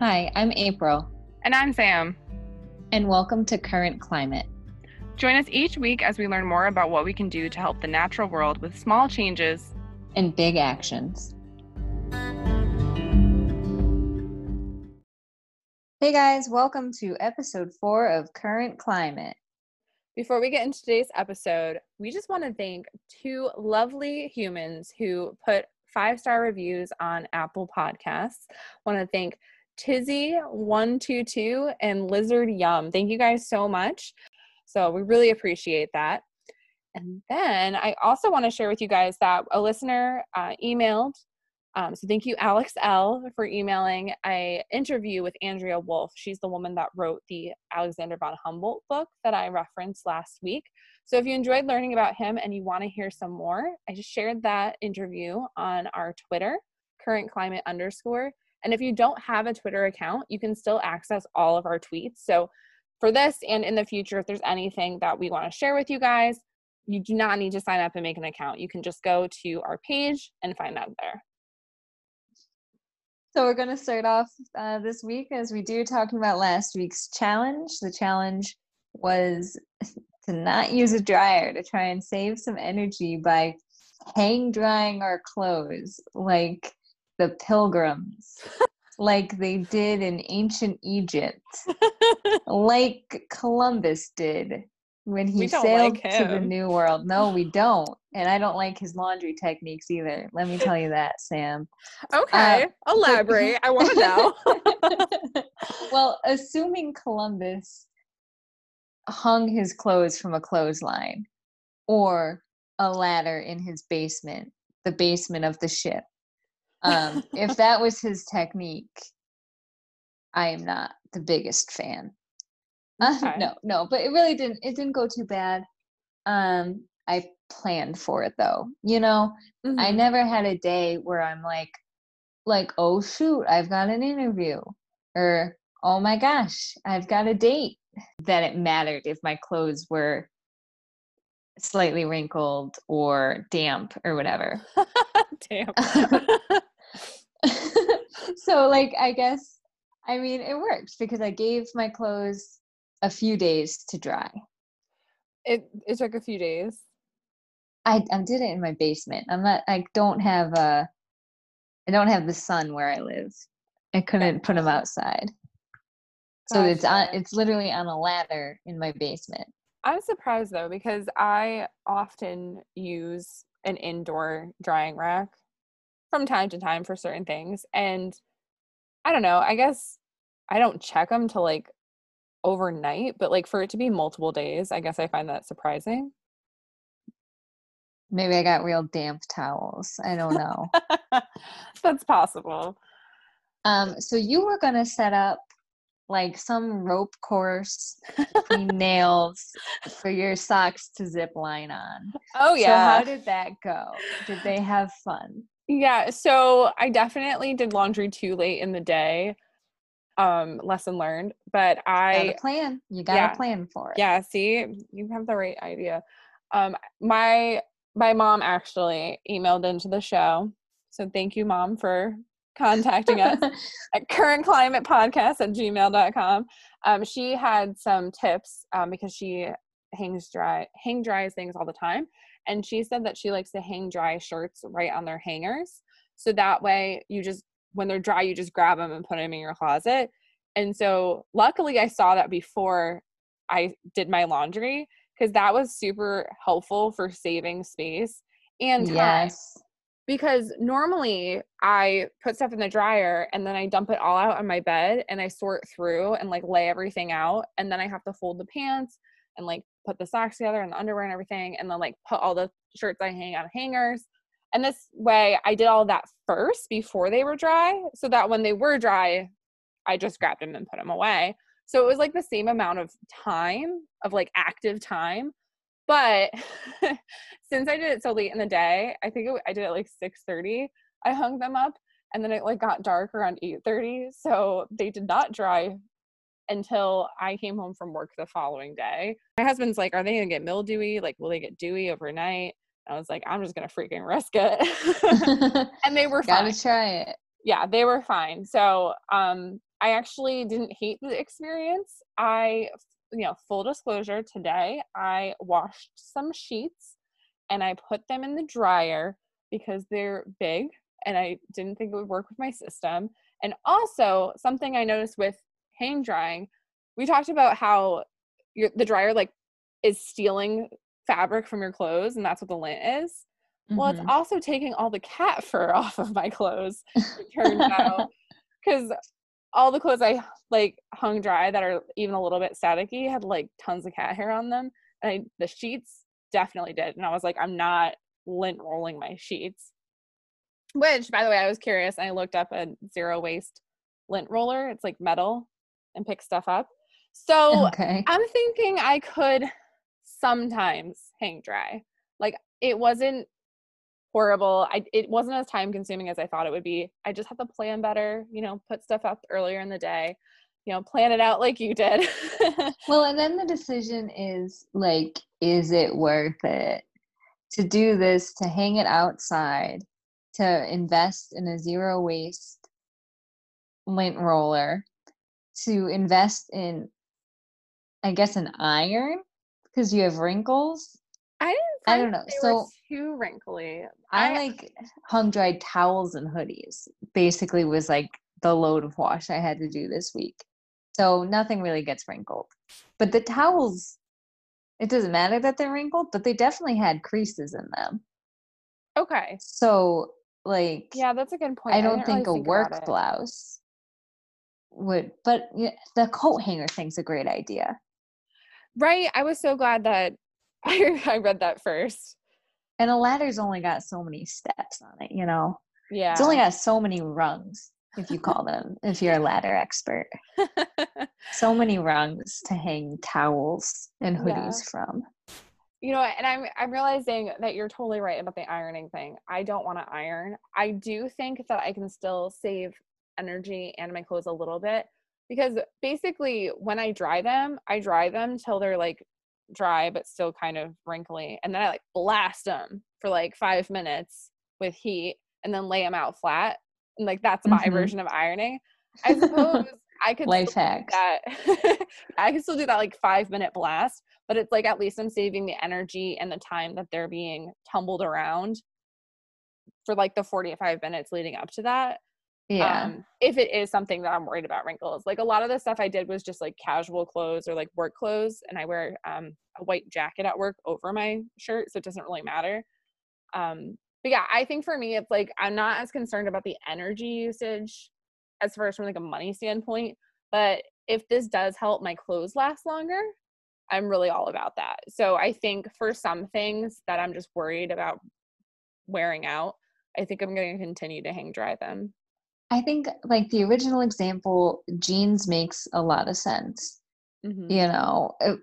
Hi, I'm April, And I'm Sam. and welcome to Current Climate. Join us each week as we learn more about what we can do to help the natural world with small changes. and big actions. Hey guys, welcome to episode four of Current Climate. Before we get into today's episode, we just want to thank two lovely humans who put five star reviews on Apple Podcasts. Want to thank Tizzy122 and Lizard Yum. Thank you guys so much. So we really appreciate that. And then I also want to share with you guys that a listener uh, emailed. Um, so thank you, Alex L, for emailing a interview with Andrea Wulf. She's the woman that wrote the Alexander von Humboldt book that I referenced last week. So if you enjoyed learning about him and you want to hear some more, I just shared that interview on our Twitter, current climate underscore. And if you don't have a Twitter account, you can still access all of our tweets. So for this and in the future, if there's anything that we want to share with you guys, you do not need to sign up and make an account. You can just go to our page and find that there. So we're going to start off uh, this week as we do talking about last week's challenge. The challenge was to not use a dryer to try and save some energy by hang drying our clothes like the pilgrims, like they did in ancient Egypt, like Columbus did when he sailed like to the. New World. No, we don't. And I don't like his laundry techniques either. Let me tell you that, Sam. Okay, uh, elaborate. I want to know. well, assuming Columbus hung his clothes from a clothesline or a ladder in his basement, the basement of the ship. Um, if that was his technique, I am not the biggest fan. Uh, Okay. no, no, but it really didn't. It didn't go too bad. Um, I planned for it though. You know, I Mhm. never had a day where I'm like, like, oh shoot, I've got an interview, or oh my gosh, I've got a date. That it mattered if my clothes were slightly wrinkled or damp or whatever. Damn. so, like, I guess, I mean, it worked because I gave my clothes a few days to dry. it it took a few days. I, I did it in my basement. I'm not. I don't have a. I don't have the sun where I live. I couldn't put them outside. So it's on. It's literally on a ladder in my basement. I'm surprised though because I often use an indoor drying rack from time to time for certain things and I don't know, I guess I don't check them to like overnight, but like for it to be multiple days, I guess I find that surprising. Maybe I got real damp towels. I don't know. That's possible. um. So you were gonna set up like some rope course nails for your socks to zip line on. Oh yeah. So how did that go? Did they have fun? Yeah, so I definitely did laundry too late in the day. Um, lesson learned, but I Got I a plan. You got yeah. a plan for it. yeah, see, you have the right idea. Um, my my mom actually emailed into the show, so thank you, mom, for contacting us at currentclimatepodcast at gmail.com. Um, she had some tips um, because she hangs dry hang dries things all the time and she said that she likes to hang dry shirts right on their hangers. So that way you just when they're dry you just grab them and put them in your closet. And so luckily i saw that before i did my laundry because that was super helpful for saving space and time. Yes. because normally I put stuff in the dryer and then I dump it all out on my bed and I sort through and like lay everything out and then I have to fold the pants and like put the socks together and the underwear and everything and then like put all the shirts I hang on hangers. And this way I did all that first before they were dry so that when they were dry I just grabbed them and put them away. So it was like the same amount of time of like active time but since I did it so late in the day, I think it, I did it like 6:30. I hung them up, and then it like got dark around 8:30, so they did not dry until I came home from work the following day. My husband's like, "Are they gonna get mildewy? Like, will they get dewy overnight?" I was like, "I'm just gonna freaking risk it," and they were fine Gotta try it. yeah they were fine so um I actually didn't hate the experience. I, you know, full disclosure, today I washed some sheets and I put them in the dryer because they're big and I didn't think it would work with my system. And also, something I noticed with hang drying, we talked about how your, the dryer like is stealing fabric from your clothes, and that's what the lint is. Mm-hmm. Well, it's mm-hmm. also taking all the cat fur off of my clothes. It turns out because all the clothes I like hung dry that are even a little bit staticky had like tons of cat hair on them, and I, the sheets definitely did. And I was like, I'm not lint rolling my sheets. Which, by the way, I was curious. I looked up a zero waste lint roller. It's like metal and pick stuff up. So okay. I'm thinking I could sometimes hang dry. Like it wasn't horrible. I it wasn't as time consuming as I thought it would be. I just have to plan better, you know, put stuff up earlier in the day, you know, plan it out like you did. well, and then the decision is like, is it worth it to do this, to hang it outside, to invest in a zero waste lint roller, to invest in, I guess, an iron because you have wrinkles. I didn't. I don't know. so too wrinkly. I, I like hung dried towels and hoodies. Basically, was like the load of wash I had to do this week. So nothing really gets wrinkled. But the towels, it doesn't matter that they're wrinkled, but they definitely had creases in them. Okay. So like yeah that's a good point i don't I think really a think work blouse would but the coat hanger thing's a great idea. Right? I was so glad that i, I read that first. And a ladder's only got so many steps on it you know? Yeah it's only got so many rungs if you call them if you're a ladder expert. So many rungs to hang towels and hoodies yeah. from. You know and i'm i'm realizing that you're totally right about the ironing thing. I don't want to iron. I do think that i can still save energy and my clothes a little bit because basically when i dry them i dry them till they're like dry but still kind of wrinkly and then i like blast them for like five minutes with heat and then lay them out flat and like that's my mm-hmm. version of ironing i suppose I could life hack that. I can still do that like five minute blast, but it's like at least I'm saving the energy and the time that they're being tumbled around for like the 45 minutes leading up to that. Yeah. Um, if it is something that I'm worried about wrinkles, like a lot of the stuff I did was just like casual clothes or like work clothes, and I wear um, a white jacket at work over my shirt, so it doesn't really matter. Um, but yeah, I think for me, it's like I'm not as concerned about the energy usage as far as from like a money standpoint. But if this does help my clothes last longer, I'm really all about that. So I think for some things that I'm just worried about wearing out, I think I'm going to continue to hang dry them. I think like the original example, jeans makes a lot of sense. Mm-hmm. You know, it,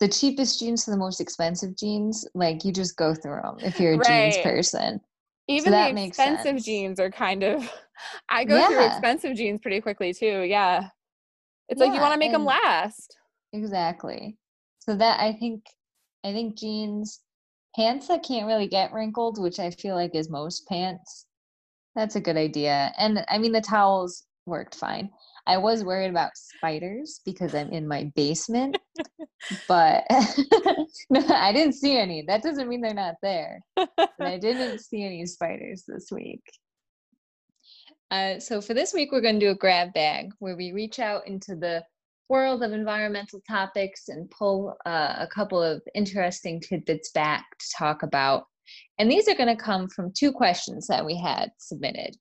the cheapest jeans to the most expensive jeans, like you just go through them if you're a right. jeans person. Even so the expensive jeans are kind of I go yeah. through expensive jeans pretty quickly too. Yeah. It's yeah, like you want to make them last. Exactly. So that I think I think jeans pants that can't really get wrinkled, which I feel like is most pants. That's a good idea. And I mean the towels worked fine. I was worried about spiders because I'm in my basement, but I didn't see any. That doesn't mean they're not there. I didn't see any spiders this week. Uh, so for this week, we're going to do a grab bag where we reach out into the world of environmental topics and pull uh, a couple of interesting tidbits back to talk about. And these are going to come from two questions that we had submitted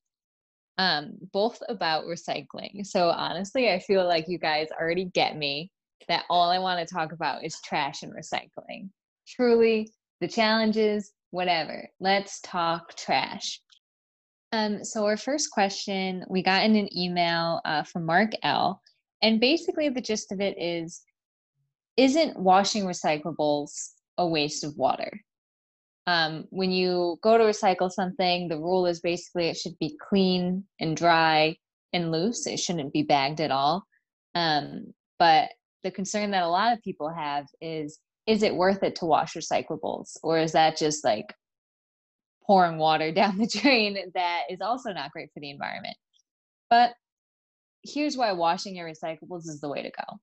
um, both about recycling. So honestly, I feel like you guys already get me that all I want to talk about is trash and recycling. Truly, the challenges, whatever. Let's talk trash. Um, so our first question we got in an email uh, from Mark L. And basically, the gist of it is Isn't washing recyclables a waste of water? Um, when you go to recycle something, the rule is basically it should be clean and dry and loose. It shouldn't be bagged at all. Um, but the concern that a lot of people have is is it worth it to wash recyclables? Or is that just like pouring water down the drain that is also not great for the environment? But here's why washing your recyclables is the way to go.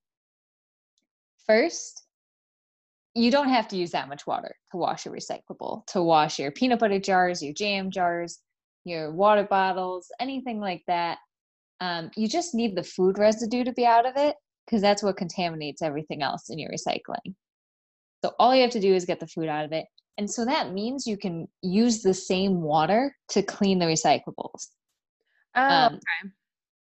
First, you don't have to use that much water to wash a recyclable, to wash your peanut butter jars, your jam jars, your water bottles, anything like that. Um, you just need the food residue to be out of it because that's what contaminates everything else in your recycling. So all you have to do is get the food out of it. And so that means you can use the same water to clean the recyclables. Oh, Um, okay.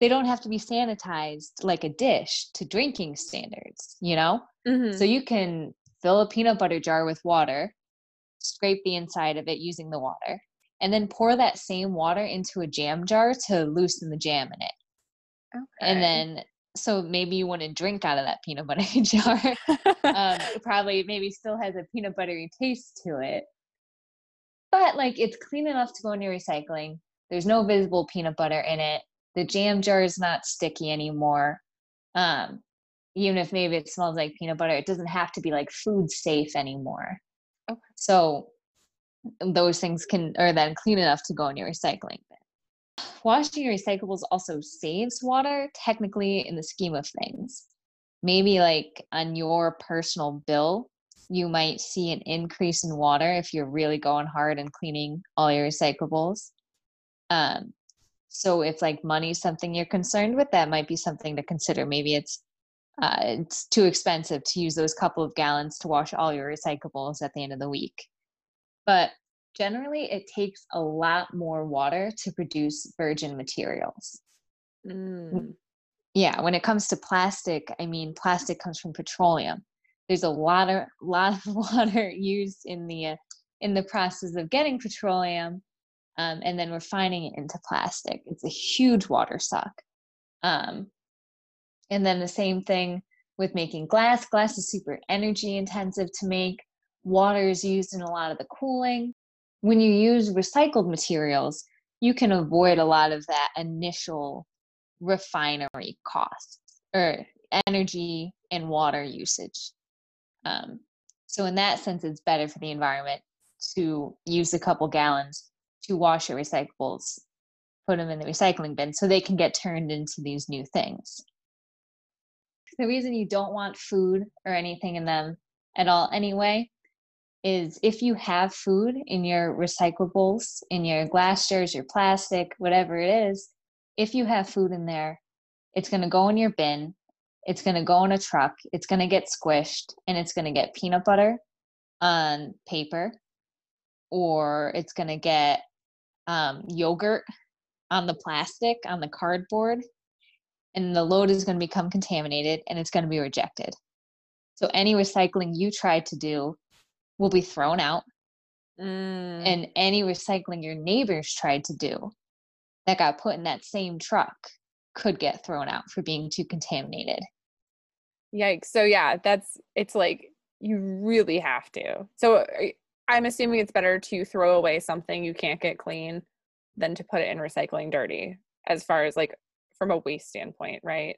They don't have to be sanitized like a dish to drinking standards, you know? Mhm. So you can fill a peanut butter jar with water, scrape the inside of it using the water, and then pour that same water into a jam jar to loosen the jam in it. okay. And then, so maybe you want to drink out of that peanut butter jar. um, it probably maybe still has a peanut buttery taste to it. But like it's clean enough to go into recycling. There's no visible peanut butter in it. The jam jar is not sticky anymore. Um, even if maybe it smells like peanut butter, it doesn't have to be like food safe anymore. Okay. So those things can are then clean enough to go in your recycling bin. Washing your recyclables also saves water, technically, in the scheme of things. Maybe like on your personal bill, you might see an increase in water if you're really going hard and cleaning all your recyclables. Um, so if like money is something you're concerned with, that might be something to consider. Maybe it's uh, it's too expensive to use those couple of gallons to wash all your recyclables at the end of the week. But generally, it takes a lot more water to produce virgin materials. Mm. Yeah, when it comes to plastic, I mean, plastic comes from petroleum. There's a lot of lot of water used in the uh, in the process of getting petroleum, um, and then refining it into plastic. It's a huge water suck. Um, and then the same thing with making glass. Glass is super energy intensive to make. Water is used in a lot of the cooling. When you use recycled materials, you can avoid a lot of that initial refinery costs or energy and water usage. Um, so, in that sense, it's better for the environment to use a couple gallons to wash your recyclables, put them in the recycling bin so they can get turned into these new things. The reason you don't want food or anything in them at all, anyway, is if you have food in your recyclables, in your glass jars, your plastic, whatever it is, if you have food in there, it's going to go in your bin, it's going to go in a truck, it's going to get squished, and it's going to get peanut butter on paper, or it's going to get um, yogurt on the plastic, on the cardboard, and the load is going to become contaminated and it's going to be rejected. So any recycling you try to do will be thrown out Mm. and any recycling your neighbors tried to do that got put in that same truck could get thrown out for being too contaminated. Yikes. So yeah, that's it's like you really have to. So I'm assuming it's better to throw away something you can't get clean than to put it in recycling dirty as far as like from a waste standpoint, right?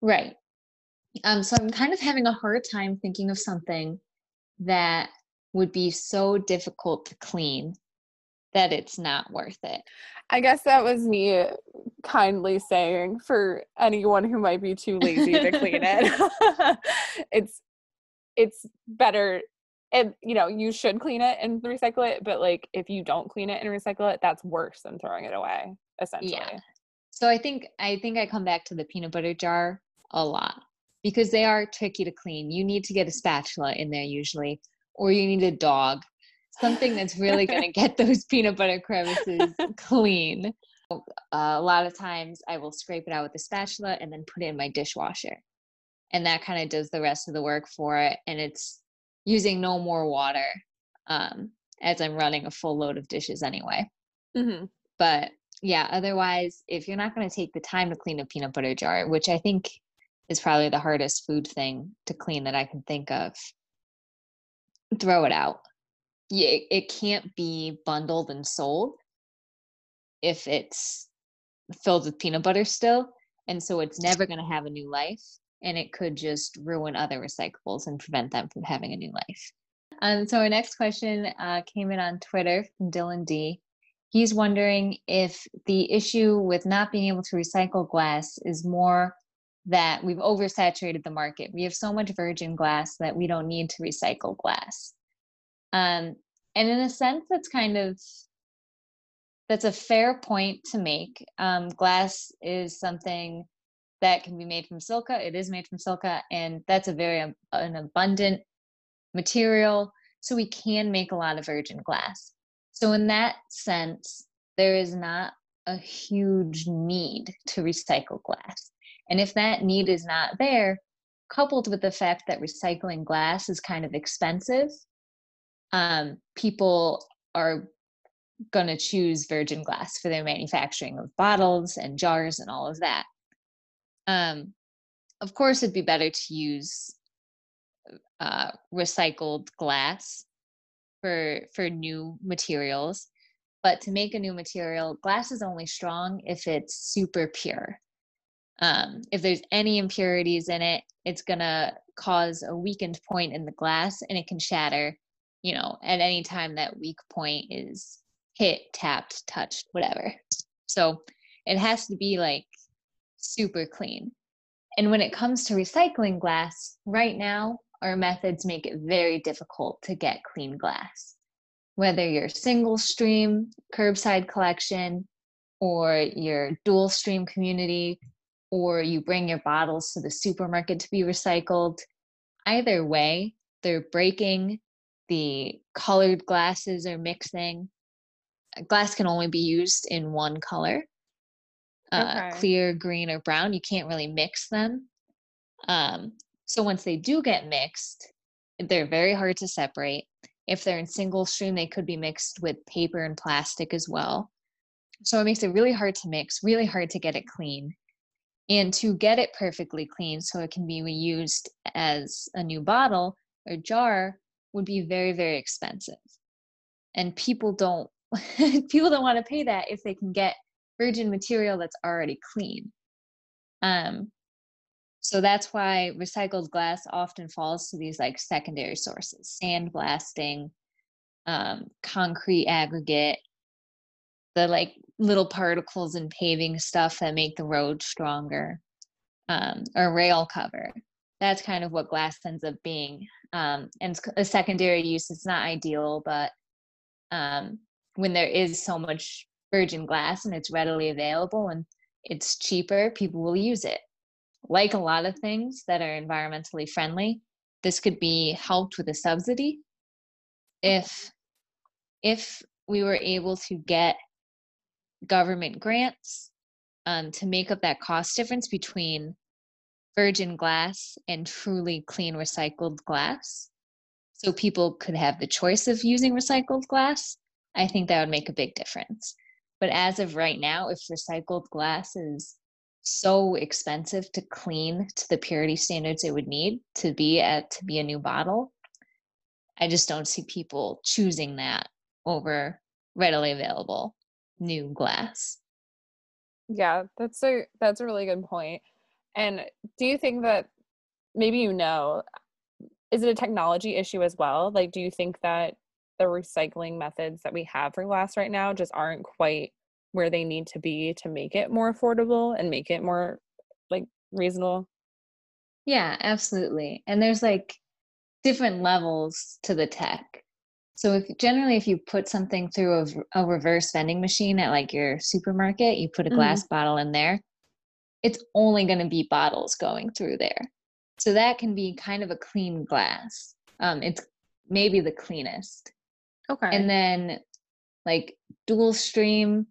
Right. Um, so I'm kind of having a hard time thinking of something that would be so difficult to clean that it's not worth it. I guess that was me kindly saying for anyone who might be too lazy to clean it. it's it's better and you know, you should clean it and recycle it, but like if you don't clean it and recycle it, that's worse than throwing it away, essentially. So I think I think I come back to the peanut butter jar a lot because they are tricky to clean. You need to get a spatula in there usually, or you need a dog, something that's really going to get those peanut butter crevices clean. Uh, a lot of times I will scrape it out with a spatula and then put it in my dishwasher. And that kind of does the rest of the work for it. And it's using no more water um, as I'm running a full load of dishes anyway. Mhm. But yeah, otherwise, if you're not going to take the time to clean a peanut butter jar, which I think is probably the hardest food thing to clean that I can think of, throw it out. It, it can't be bundled and sold if it's filled with peanut butter still. And so it's never going to have a new life. And it could just ruin other recyclables and prevent them from having a new life. Um, so our next question uh, came in on Twitter from Dylan D. he's wondering if the issue with not being able to recycle glass is more that we've oversaturated the market. We have so much virgin glass that we don't need to recycle glass. Um, and in a sense, that's kind of that's a fair point to make. Um, glass is something that can be made from silica. It is made from silica, and that's a very um, an abundant material. So we can make a lot of virgin glass. So in that sense, there is not a huge need to recycle glass. And if that need is not there, coupled with the fact that recycling glass is kind of expensive, um, people are going to choose virgin glass for their manufacturing of bottles and jars and all of that. Um, of course, it'd be better to use uh, recycled glass for for new materials, but to make a new material, glass is only strong if it's super pure. Um, if there's any impurities in it, it's gonna cause a weakened point in the glass, and it can shatter. You know, at any time that weak point is hit, tapped, touched, whatever. So it has to be like super clean. And when it comes to recycling glass, right now, our methods make it very difficult to get clean glass. Whether you're single stream, curbside collection, or your dual stream community, or you bring your bottles to the supermarket to be recycled, either way, they're breaking, the colored glasses are mixing, glass can only be used in one color uh, clear green or brown you can't really mix them. Um, so once they do get mixed they're very hard to separate. If they're in single stream they could be mixed with paper and plastic as well. So it makes it really hard to mix really hard to get it clean. And to get it perfectly clean so it can be reused as a new bottle or jar would be very very expensive. And people don't people don't want to pay that if they can get virgin material that's already clean. Um, so that's why recycled glass often falls to these like secondary sources, sandblasting, um, concrete aggregate, the like little particles and paving stuff that make the road stronger, um, or rail cover. That's kind of what glass ends up being. Um, and a secondary use, it's not ideal, but um, when there is so much virgin glass and it's readily available and it's cheaper, people will use it. Like a lot of things that are environmentally friendly, this could be helped with a subsidy if if we were able to get government grants um, to make up that cost difference between virgin glass and truly clean recycled glass so people could have the choice of using recycled glass I think that would make a big difference. But as of right now, if recycled glass is so expensive to clean to the purity standards it would need to be at to be a new bottle, I just don't see people choosing that over readily available new glass. Yeah, that's a that's a really good point. And do you think that maybe you know is it a technology issue as well? Like do you think that the recycling methods that we have for glass right now just aren't quite where they need to be to make it more affordable and make it more like reasonable. Yeah, absolutely. And there's like different levels to the tech. So if generally if you put something through a, a reverse vending machine at like your supermarket, you put a glass mm-hmm. bottle in there, it's only going to be bottles going through there. So that can be kind of a clean glass. Um, it's maybe the cleanest. Okay. And then like dual stream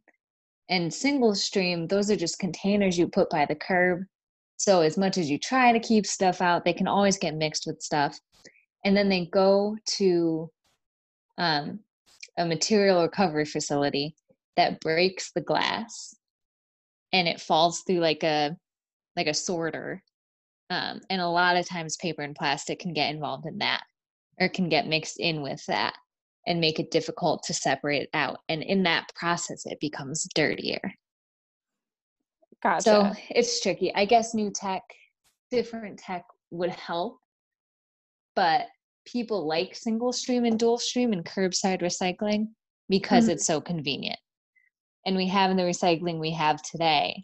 and single stream, those are just containers you put by the curb. So as much as you try to keep stuff out, they can always get mixed with stuff. And then they go to um, a material recovery facility that breaks the glass and it falls through like a like a sorter um, and a lot of times paper and plastic can get involved in that or can get mixed in with that and make it difficult to separate it out. And in that process, it becomes dirtier. Gotcha. So it's tricky. I guess new tech, different tech would help, but people like single stream and dual stream and curbside recycling because mm-hmm. it's so convenient. and we have in the recycling we have today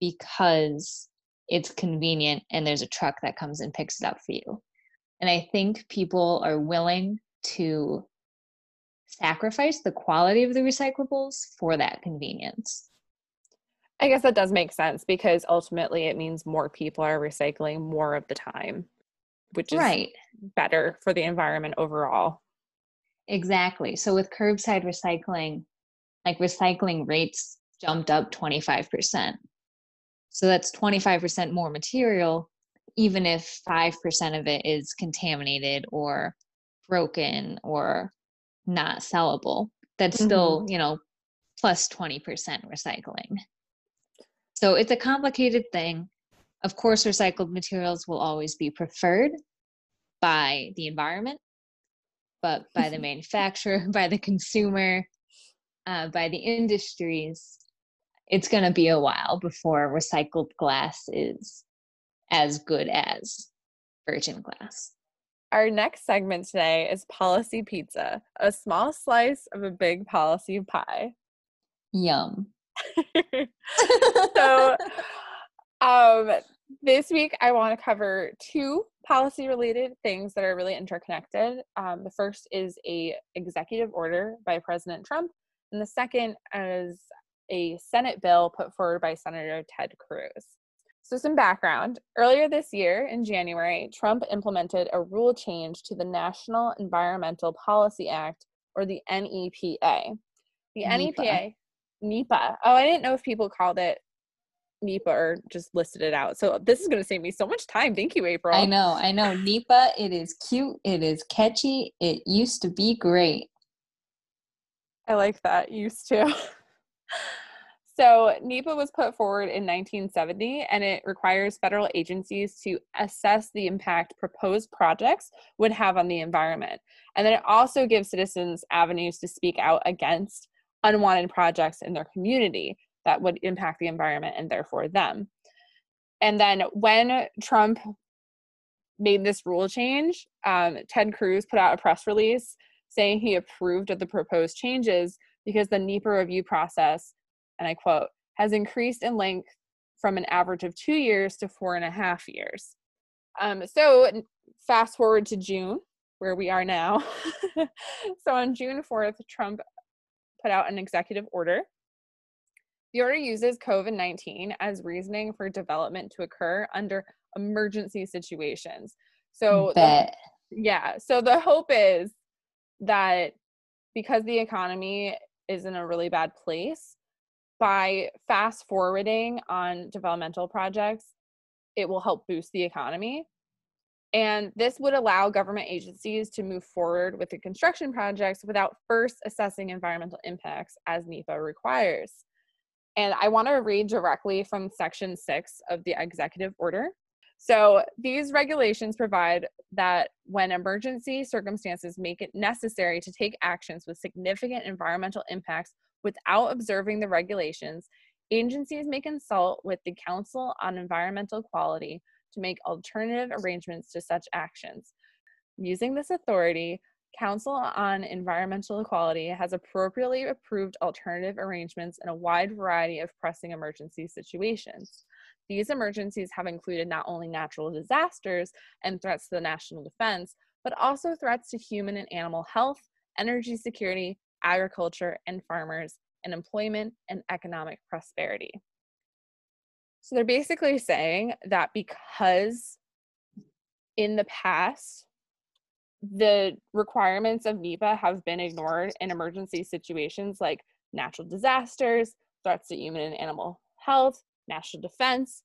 because it's convenient and there's a truck that comes and picks it up for you. And I think people are willing to sacrifice the quality of the recyclables for that convenience. I guess that does make sense because ultimately it means more people are recycling more of the time, which is right. better for the environment overall. Exactly. So with curbside recycling, like recycling rates jumped up 25%. So that's 25% more material, even if 5% of it is contaminated or broken or not sellable. That's mm-hmm. still, you know, plus 20% recycling. So it's a complicated thing. Of course, recycled materials will always be preferred by the environment, but by the manufacturer, by the consumer, uh, by the industries, it's going to be a while before recycled glass is as good as virgin glass. Our next segment today is Policy Pizza, a small slice of a big policy pie. Yum. so, um, this week I want to cover two policy related things that are really interconnected. Um, the first is a executive order by President Trump, and the second is a Senate bill put forward by Senator Ted Cruz. So, some background. Earlier this year, in January, Trump implemented a rule change to the National Environmental Policy Act, or the NEPA. The NEPA, NEPA, NEPA. Oh, I didn't know if people called it NEPA or just listed it out. So, this is going to save me so much time. Thank you, April. I know, I know. NEPA, it is cute, it is catchy, it used to be great. I like that. Used to. So, NEPA was put forward in 1970 and it requires federal agencies to assess the impact proposed projects would have on the environment. And then it also gives citizens avenues to speak out against unwanted projects in their community that would impact the environment and therefore them. And then when Trump made this rule change, um, Ted Cruz put out a press release saying he approved of the proposed changes because the NEPA review process and I quote, has increased in length from an average of two years to four and a half years. Um, so, fast forward to June, where we are now. so, on June 4th, Trump put out an executive order. The order uses COVID 19 as reasoning for development to occur under emergency situations. So, the, yeah, so the hope is that because the economy is in a really bad place, by fast forwarding on developmental projects, it will help boost the economy. And this would allow government agencies to move forward with the construction projects without first assessing environmental impacts as NEPA requires. And I want to read directly from Section 6 of the executive order. So, these regulations provide that when emergency circumstances make it necessary to take actions with significant environmental impacts without observing the regulations, agencies may consult with the Council on Environmental Quality to make alternative arrangements to such actions. Using this authority, Council on Environmental Equality has appropriately approved alternative arrangements in a wide variety of pressing emergency situations. These emergencies have included not only natural disasters and threats to the national defense, but also threats to human and animal health, energy security, agriculture and farmers, and employment and economic prosperity. So they're basically saying that because in the past, the requirements of NEPA have been ignored in emergency situations like natural disasters, threats to human and animal health, national defense,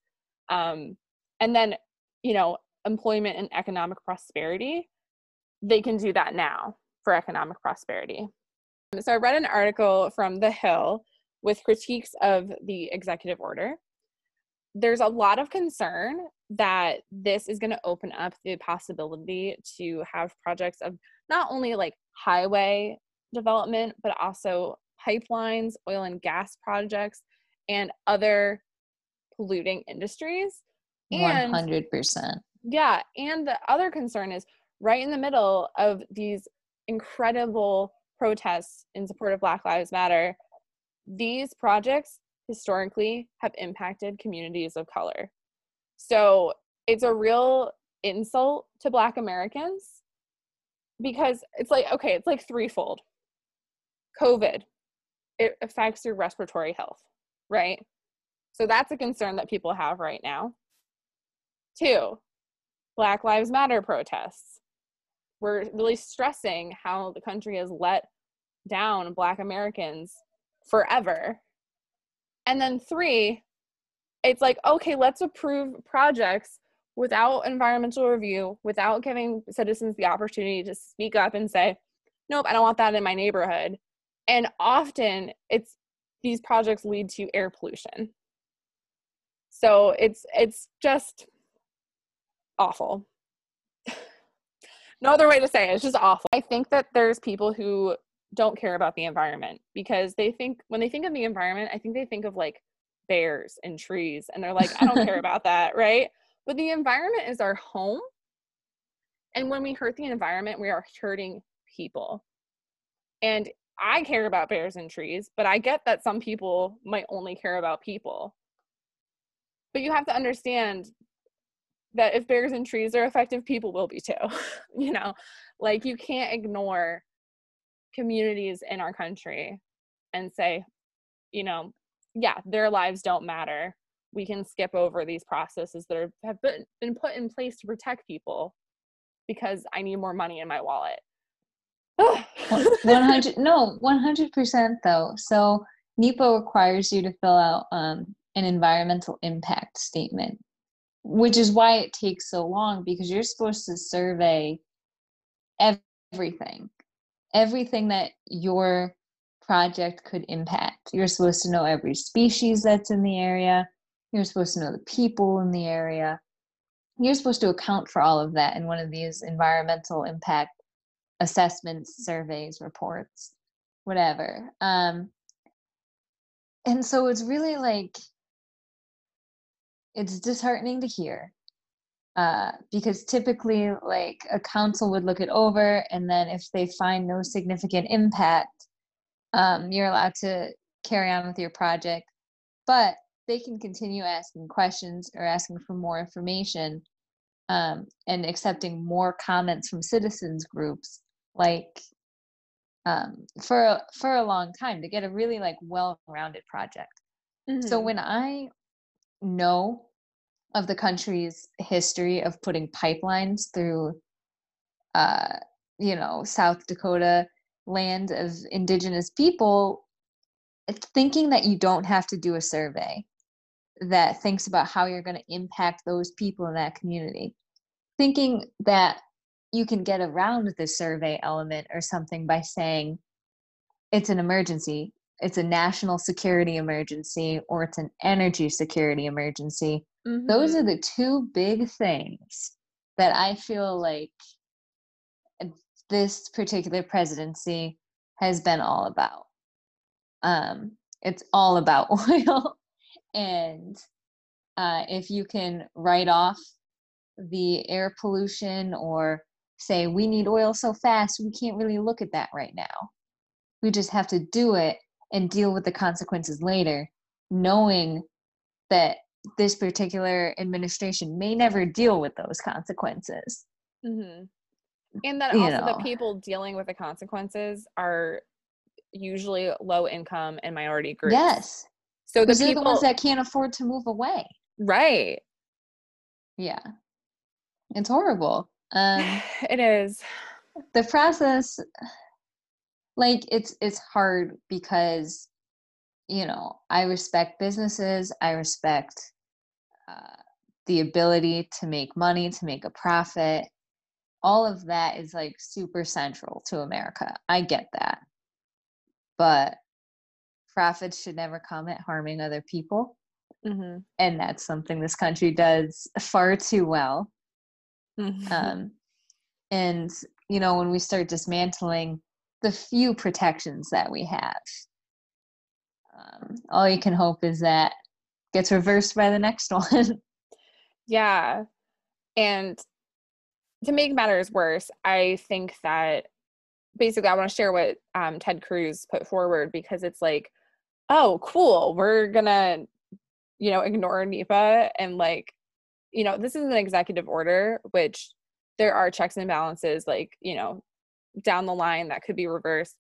um, and then, you know, employment and economic prosperity. They can do that now for economic prosperity. So I read an article from The Hill with critiques of the executive order. There's a lot of concern that this is going to open up the possibility to have projects of not only like highway development, but also pipelines, oil and gas projects, and other polluting industries. And, 100%. Yeah. And the other concern is right in the middle of these incredible protests in support of Black Lives Matter, these projects historically have impacted communities of color. So it's a real insult to Black Americans because it's like, okay, it's like threefold. COVID, it affects your respiratory health, right? So that's a concern that people have right now. Two, Black Lives Matter protests. We're really stressing how the country has let down Black Americans forever. And then three, it's like, okay, let's approve projects without environmental review, without giving citizens the opportunity to speak up and say, nope, I don't want that in my neighborhood. And often it's these projects lead to air pollution. So it's it's just awful. No other way to say it. It's just awful. I think that there's people who don't care about the environment because they think when they think of the environment, I think they think of like bears and trees and they're like, I don't care about that, right? But the environment is our home. And when we hurt the environment, we are hurting people. And I care about bears and trees, but I get that some people might only care about people. But you have to understand that if bears and trees are effective, people will be too. you know, like you can't ignore communities in our country and say, you know, yeah, their lives don't matter. We can skip over these processes that are, have been, been put in place to protect people because I need more money in my wallet. 100 no 100% though so NEPA requires you to fill out um, an environmental impact statement which is why it takes so long because you're supposed to survey everything everything that your project could impact. You're supposed to know every species that's in the area. You're supposed to know the people in the area. You're supposed to account for all of that in one of these environmental impact assessments surveys reports whatever. Um and so it's really like it's disheartening to hear uh, because typically like a council would look it over and then if they find no significant impact um, you're allowed to carry on with your project but they can continue asking questions or asking for more information um, and accepting more comments from citizens groups like um, for for a long time to get a really like well-rounded project mm-hmm. so when i know of the country's history of putting pipelines through uh, you know south dakota land of indigenous people thinking that you don't have to do a survey that thinks about how you're going to impact those people in that community. Thinking that you can get around the survey element or something by saying it's an emergency it's a national security emergency or it's an energy security emergency. Mm-hmm. those are the two big things that i feel like this particular presidency has been all about. Um it's all about oil. And uh, if you can write off the air pollution or say we need oil so fast we can't really look at that right now. We just have to do it and deal with the consequences later, knowing that this particular administration may never deal with those consequences. Mm-hmm. And that you also know. the people dealing with the consequences are usually low income and minority groups. Yes. So the people the ones that can't afford to move away. Right. Yeah. It's horrible. Um, it is. The process like it's it's hard because you know i respect businesses i respect uh, the ability to make money to make a profit. All of that is like super central to america. I get that. But profits should never come at harming other people. Mm-hmm. and that's something this country does far too well. Mm-hmm. um, and you know when we start dismantling the few protections that we have. Um, all you can hope is that gets reversed by the next one. yeah. And to make matters worse, I think that basically I want to share what um, Ted Cruz put forward because it's like, oh, cool, we're gonna, you know, ignore NEPA and like, you know, this is an executive order, which there are checks and balances, like, you know, down the line that could be reversed.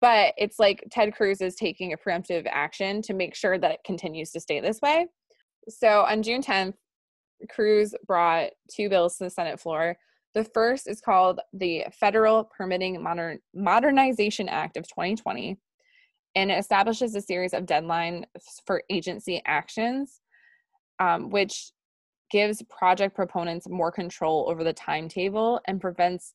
But it's like Ted Cruz is taking a preemptive action to make sure that it continues to stay this way. So on June 10th, Cruz brought two bills to the Senate floor. The first is called the Federal Permitting Modern- Modernization Act of 2020, and it establishes a series of deadlines for agency actions, um, which gives project proponents more control over the timetable and prevents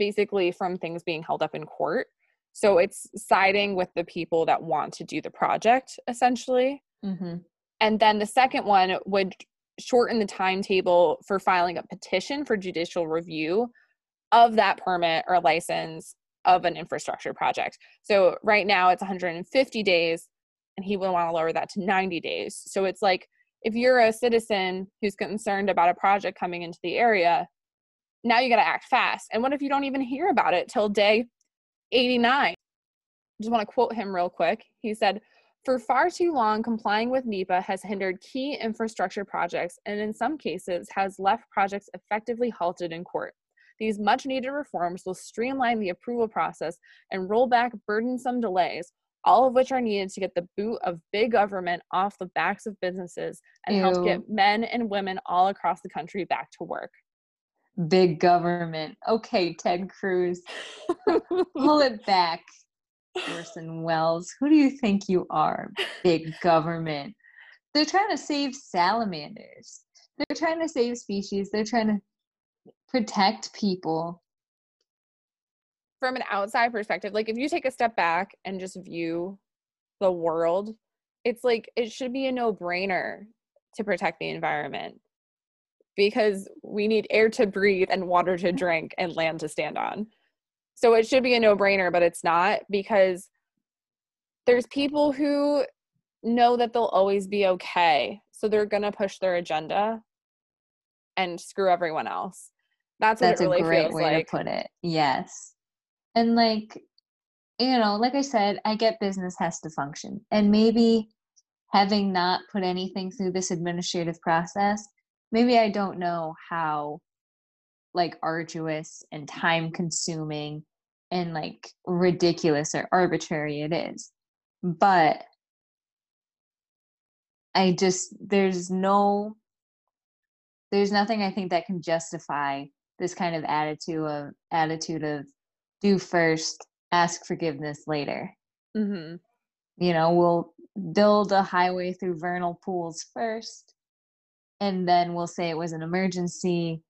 basically from things being held up in court. So it's siding with the people that want to do the project, essentially. Mm-hmm. And then the second one would shorten the timetable for filing a petition for judicial review of that permit or license of an infrastructure project. So right now it's 150 days, and he will want to lower that to 90 days. So it's like if you're a citizen who's concerned about a project coming into the area, now you got to act fast. And what if you don't even hear about it till day 89? Just want to quote him real quick. He said, for far too long, complying with NEPA has hindered key infrastructure projects and, in some cases, has left projects effectively halted in court. These much needed reforms will streamline the approval process and roll back burdensome delays, all of which are needed to get the boot of big government off the backs of businesses and Ew. help get men and women all across the country back to work. Big government. Okay, Ted Cruz, pull it back. Orson Welles, who do you think you are? Big government. They're trying to save salamanders. They're trying to save species. They're trying to protect people. From an outside perspective, like if you take a step back and just view the world, it's like it should be a no brainer to protect the environment because we need air to breathe and water to drink and land to stand on. So it should be a no brainer, but it's not because there's people who know that they'll always be okay. So they're going to push their agenda and screw everyone else. That's, That's really a great way like. to put it. Yes. And like, you know, like I said, I get business has to function. And maybe having not put anything through this administrative process, maybe I don't know how like arduous and time consuming and like ridiculous or arbitrary it is. But I just, there's no, there's nothing I think that can justify this kind of attitude of attitude of do first, ask forgiveness later. Mm-hmm. You know, we'll build a highway through vernal pools first, and then we'll say it was an emergency,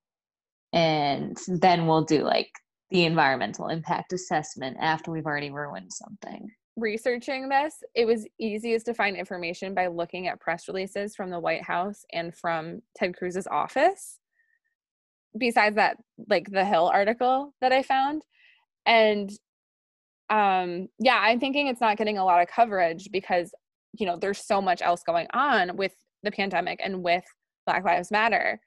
and then we'll do like the environmental impact assessment after we've already ruined something. Researching this, it was easiest to find information by looking at press releases from the White House and from Ted Cruz's office. Besides that, like the Hill article that I found. And um yeah, I'm thinking it's not getting a lot of coverage because you know, there's so much else going on with the pandemic and with Black Lives Matter.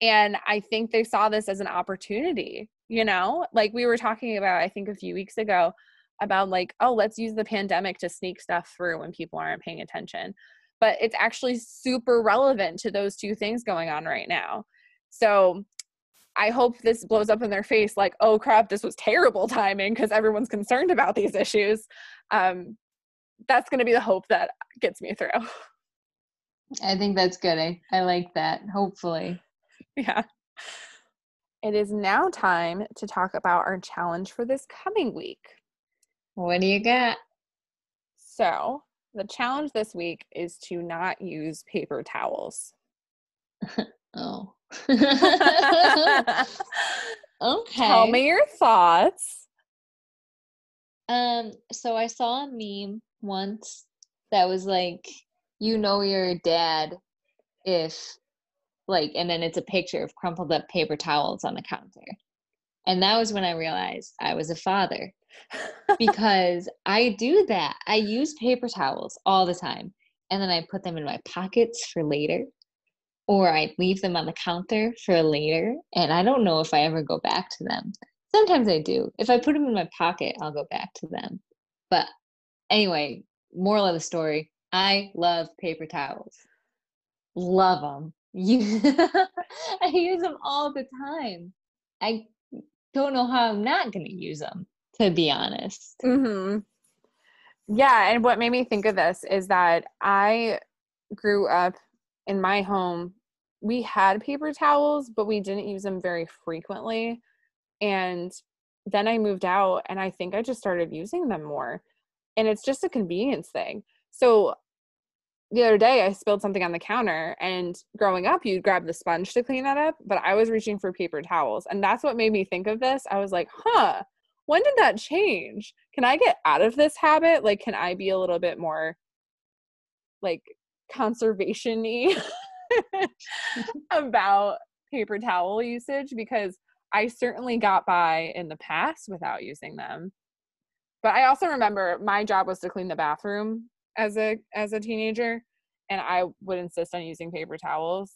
And I think they saw this as an opportunity you know? Like we were talking about i think a few weeks ago about like oh let's use the pandemic to sneak stuff through when people aren't paying attention. But it's actually super relevant to those two things going on right now. So i hope this blows up in their face like oh crap this was terrible timing because everyone's concerned about these issues. Um, that's going to be the hope that gets me through i think that's good I, I like that hopefully yeah it is now time to talk about our challenge for this coming week. What do you got? So, the challenge this week is to not use paper towels. oh. okay. Tell me your thoughts. Um, so I saw a meme once that was like, you know your dad if like and then it's a picture of crumpled up paper towels on the counter. And that was when i realized i was a father because i do that. I use paper towels all the time and then i put them in my pockets for later or i leave them on the counter for later and i don't know if i ever go back to them. Sometimes i do. If i put them in my pocket i'll go back to them. But anyway moral of the story I love paper towels. Love them. You, I use them all the time. I don't know how I'm not going to use them, to be honest. hmm Yeah, and what made me think of this is that I grew up in my home. We had paper towels, but we didn't use them very frequently. And then I moved out, and I think I just started using them more. And it's just a convenience thing. So the other day I spilled something on the counter and growing up you'd grab the sponge to clean that up, but I was reaching for paper towels. And that's what made me think of this. I was like, "Huh, when did that change? Can I get out of this habit? Like can I be a little bit more like conservation-y mm-hmm. about paper towel usage because I certainly got by in the past without using them. But I also remember my job was to clean the bathroom as a as a teenager and I would insist on using paper towels.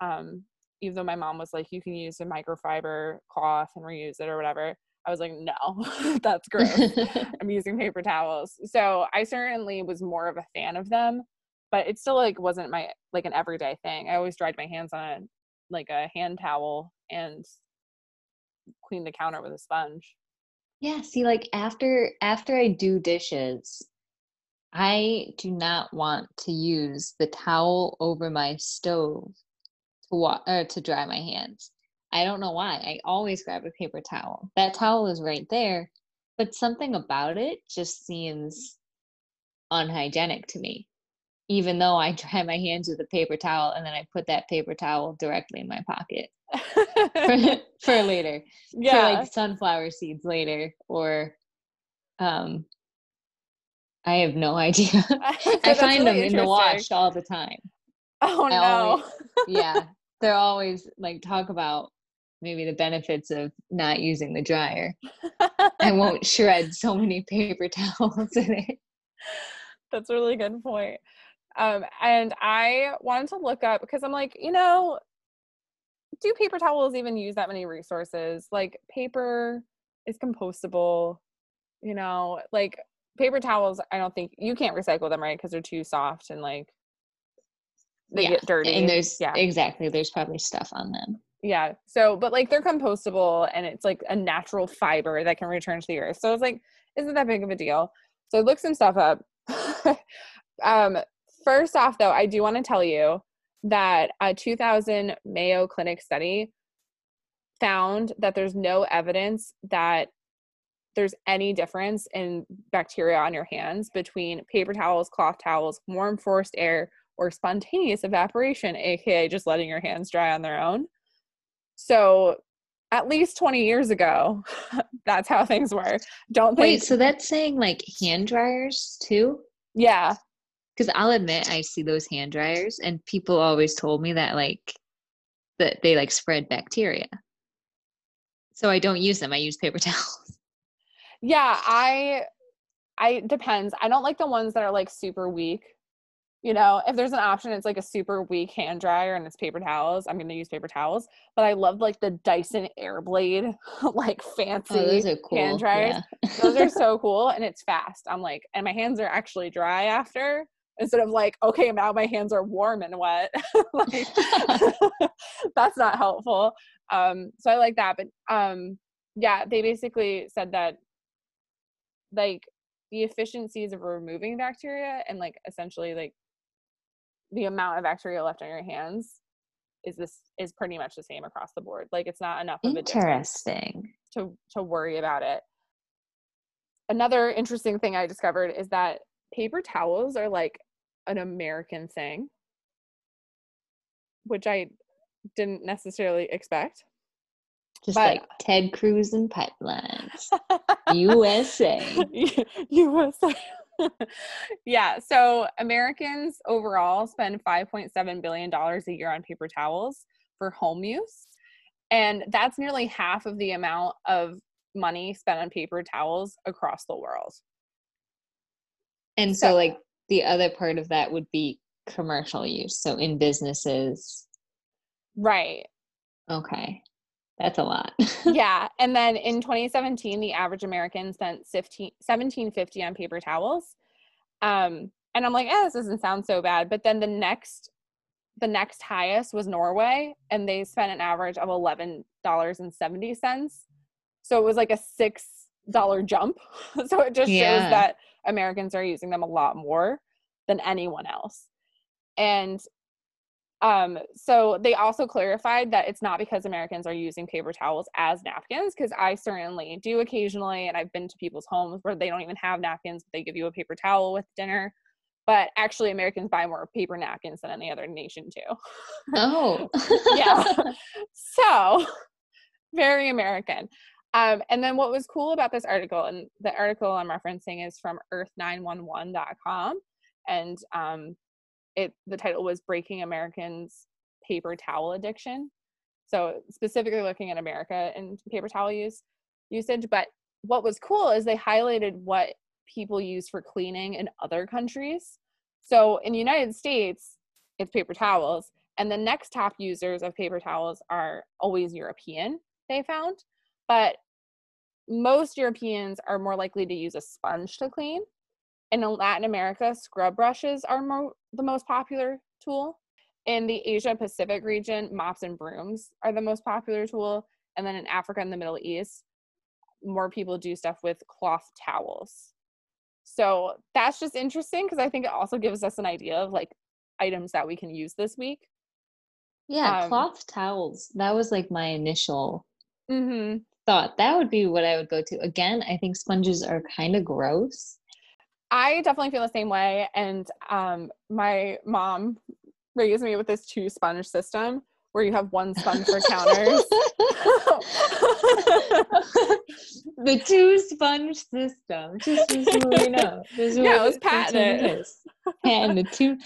Um, even though my mom was like, you can use a microfiber cloth and reuse it or whatever. I was like, no, that's gross. I'm using paper towels. So I certainly was more of a fan of them, but it still like wasn't my like an everyday thing. I always dried my hands on a, like a hand towel and cleaned the counter with a sponge. Yeah, see, like after after I do dishes, I do not want to use the towel over my stove to wa- or to dry my hands. I don't know why. I always grab a paper towel. That towel is right there, but something about it just seems unhygienic to me. Even though I dry my hands with a paper towel and then I put that paper towel directly in my pocket for, for later. yeah. For like sunflower seeds later or um I have no idea. I That's find them in the wash all the time. Oh I no. always- Yeah. They're always like talk about maybe the benefits of not using the dryer. I won't shred so many paper towels in it. That's a really good point. Um, and I wanted to look up because I'm like, you know, do paper towels even use that many resources? Like paper is compostable, you know, like paper towels, I don't think you can't recycle them, right? Because they're too soft and like they Yeah, get dirty. And there's yeah. exactly there's probably stuff on them. Yeah. So, but like they're compostable and it's like a natural fiber that can return to the earth. So it's like, isn't that big of a deal? So I looked some stuff up. um, first off, though, I do want to tell you that a 2000 Mayo Clinic study found that there's no evidence that there's any difference in bacteria on your hands between paper towels, cloth towels, warm forced air, or spontaneous evaporation, aka just letting your hands dry on their own. So, at least 20 years ago, that's how things were. Don't think, Wait, so that's saying like hand dryers too? yeah, Because I'll admit I see those hand dryers and people always told me that like that they like spread bacteria. So I don't use them. I use paper towels. Yeah, I, I depends. I don't like the ones that are like super weak. You know, if there's an option, it's like a super weak hand dryer and it's paper towels. I'm gonna use paper towels. But I love like the Dyson Airblade, like fancy Oh, those cool. hand dryers. Yeah. those are so cool and it's fast i'm like and my hands are actually dry after instead of like okay now my hands are warm and wet like, that's not helpful um so i like that but um yeah they basically said that like the efficiencies of removing bacteria and like essentially like the amount of bacteria left on your hands is this is pretty much the same across the board like it's not enough of a Interesting. to to worry about it. Another interesting thing I discovered is that paper towels are like an American thing, which I didn't necessarily expect. Just But- like Ted Cruz and pipelines. USA. USA. yeah, so Americans overall spend 5.7 billion dollars a year on paper towels for home use. And that's nearly half of the amount of money spent on paper towels across the world. And so So- like the other part of that would be commercial use. So in businesses. Right. Okay. That's a lot. yeah. And then in 2017, the average American spent 15, 1750 on paper towels. Um, and I'm like, eh, this doesn't sound so bad. But then the next the next highest was Norway, and they spent an average of eleven dollars and seventy cents. So it was like a six dollar jump. so it just Yeah. shows that Americans are using them a lot more than anyone else. And um, so they also clarified that it's not because Americans are using paper towels as napkins, because I certainly do occasionally, and I've been to people's homes where they don't even have napkins, but they give you a paper towel with dinner. But actually, Americans buy more paper napkins than any other nation too. Oh. yeah. so very American. Um, and then what was cool about this article, and the article I'm referencing is from earth911.com. And um, it the title was Breaking Americans Paper Towel Addiction. So specifically looking at America and paper towel use usage. But what was cool is they highlighted what people use for cleaning in other countries. So in the United States, it's paper towels. And the next top users of paper towels are always European, they found. But most Europeans are more likely to use a sponge to clean. And in Latin America, scrub brushes are more, the most popular tool. In the Asia Pacific region, mops and brooms are the most popular tool. And then in Africa and the Middle East, more people do stuff with cloth towels. So that's just interesting because I think it also gives us an idea of like items that we can use this week. yeah, Um, cloth towels. That was like my initial Mm-hmm. thought. That would be what I would go to. Again, I think sponges are kind of gross. I definitely feel the same way. And um, my mom raised me with this two sponge system where you have one sponge for counters. the two sponge system. Just, just so you know. This Yeah, what- let's that's patent what it. is. Patent the two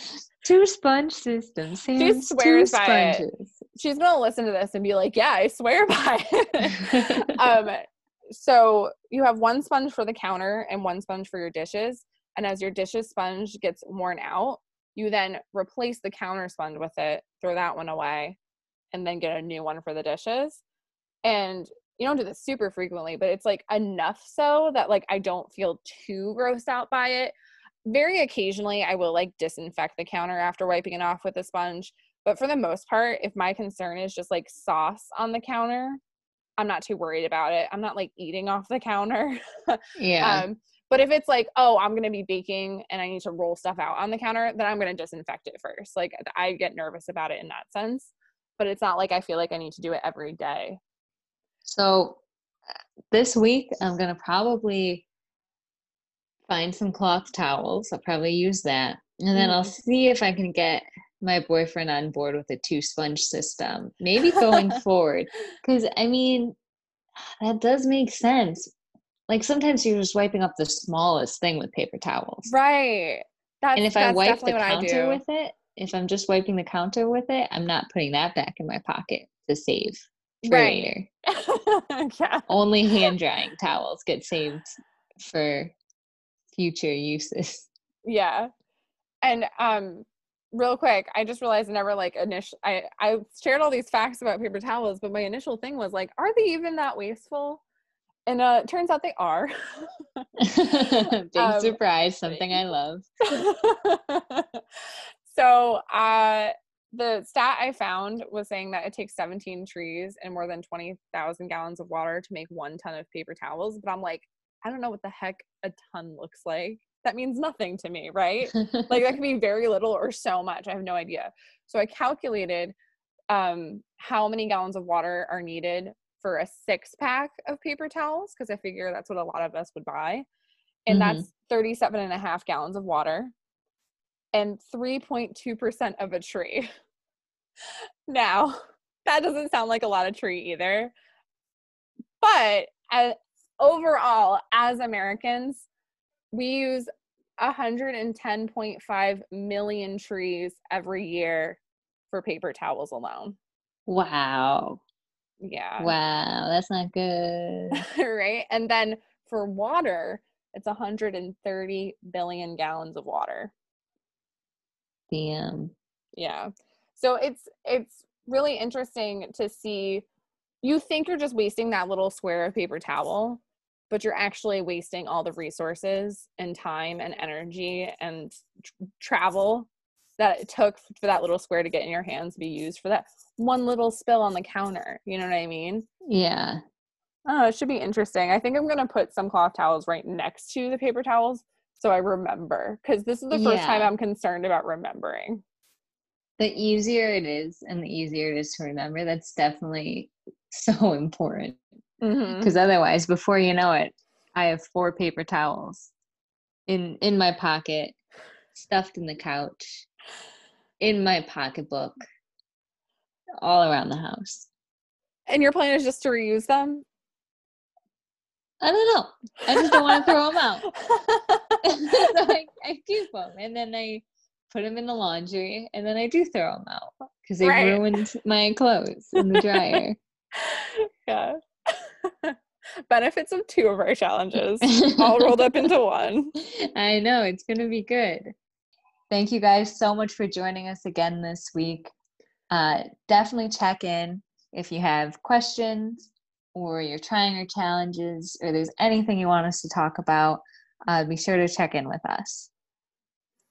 two sponge system. Sam's swears two by it. She's gonna listen to this and be like, "Yeah, I swear by it." um, so you have one sponge for the counter and one sponge for your dishes. And as your dishes sponge gets worn out, you then replace the counter sponge with it, throw that one away, and then get a new one for the dishes. And you don't do this super frequently, but it's like enough so that like I don't feel too grossed out by it. Very occasionally, I will like disinfect the counter after wiping it off with a sponge. But for the most part, if my concern is just like sauce on the counter, I'm not too worried about it. I'm not like eating off the counter. Yeah. Um, but if it's like, oh, I'm gonna be baking and I need to roll stuff out on the counter, then I'm gonna disinfect it first. Like I get nervous about it in that sense. But it's not like I feel like I need to do it every day. So uh, this week I'm gonna probably find some cloth towels. I'll probably use that. And then I'll Mhm. see if I can get my boyfriend on board with a two sponge system. Maybe going forward. Because I mean, that does make sense. Like sometimes you're just wiping up the smallest thing with paper towels. Right. That's, and if I wipe the definitely what I counter with it, if I'm just wiping the counter with it, I'm not putting that back in my pocket to save for Right. later. yeah. Only hand drying towels get saved for future uses. Yeah. And um real quick, I just realized I never like initial I I shared all these facts about paper towels, but my initial thing was like, are they even that wasteful? And uh it turns out they are. Big Um, surprise, something I love. so uh the stat I found was saying that it takes 17 trees and more than 20,000 gallons of water to make one ton of paper towels. But I'm like, I don't know what the heck a ton looks like. That means nothing to me, right? like that could be very little or so much i have no idea so i calculated um how many gallons of water are needed for a six pack of paper towels because i figure that's what a lot of us would buy and Mhm. that's 37 and a half gallons of water and 3.2% of a tree now that doesn't sound like a lot of tree either but uh, overall as americans we use 110.5 million trees every year for paper towels alone. wow. Yeah. Wow, that's not good. right? And then for water, it's 130 billion gallons of water. Damn. Yeah. So it's it's really interesting to see you think you're just wasting that little square of paper towel, but you're actually wasting all the resources and time and energy and tr- travel that it took for that little square to get in your hands to be used for that one little spill on the counter. You know what I mean? Yeah. Oh, it should be interesting. I think I'm gonna put some cloth towels right next to the paper towels so I remember because this is the first time I'm concerned about remembering. The easier it is and the easier it is to remember, that's definitely so important. Mm-hmm. Because otherwise, before you know it, I have four paper towels in in my pocket, stuffed in the couch, in my pocketbook, all around the house. And your plan is just to reuse them? I don't know. I just don't want to throw them out. so I, I keep them and then I put them in the laundry and then I do throw them out because they Right. ruined my clothes in the dryer. yeah. Benefits of two of our challenges all rolled up into one. I know it's going to be good. Thank you guys so much for joining us again this week. Uh, definitely check in if you have questions or you're trying your challenges or there's anything you want us to talk about. Uh, be sure to check in with us.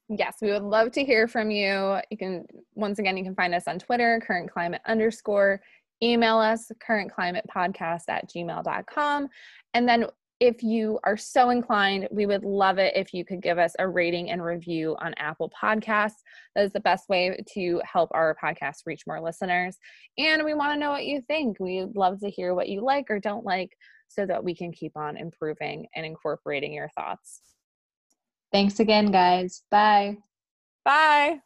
Yes, we would love to hear from you. You can, once again, you can find us on Twitter, current climate underscore, email us, currentclimatepodcast at gmail.com. And then if you are so inclined, we would love it if you could give us a rating and review on Apple Podcasts. That is the best way to help our podcast reach more listeners. And we want to know what you think. We'd love to hear what you like or don't like so that we can keep on improving and incorporating your thoughts. Thanks again, guys. Bye. Bye.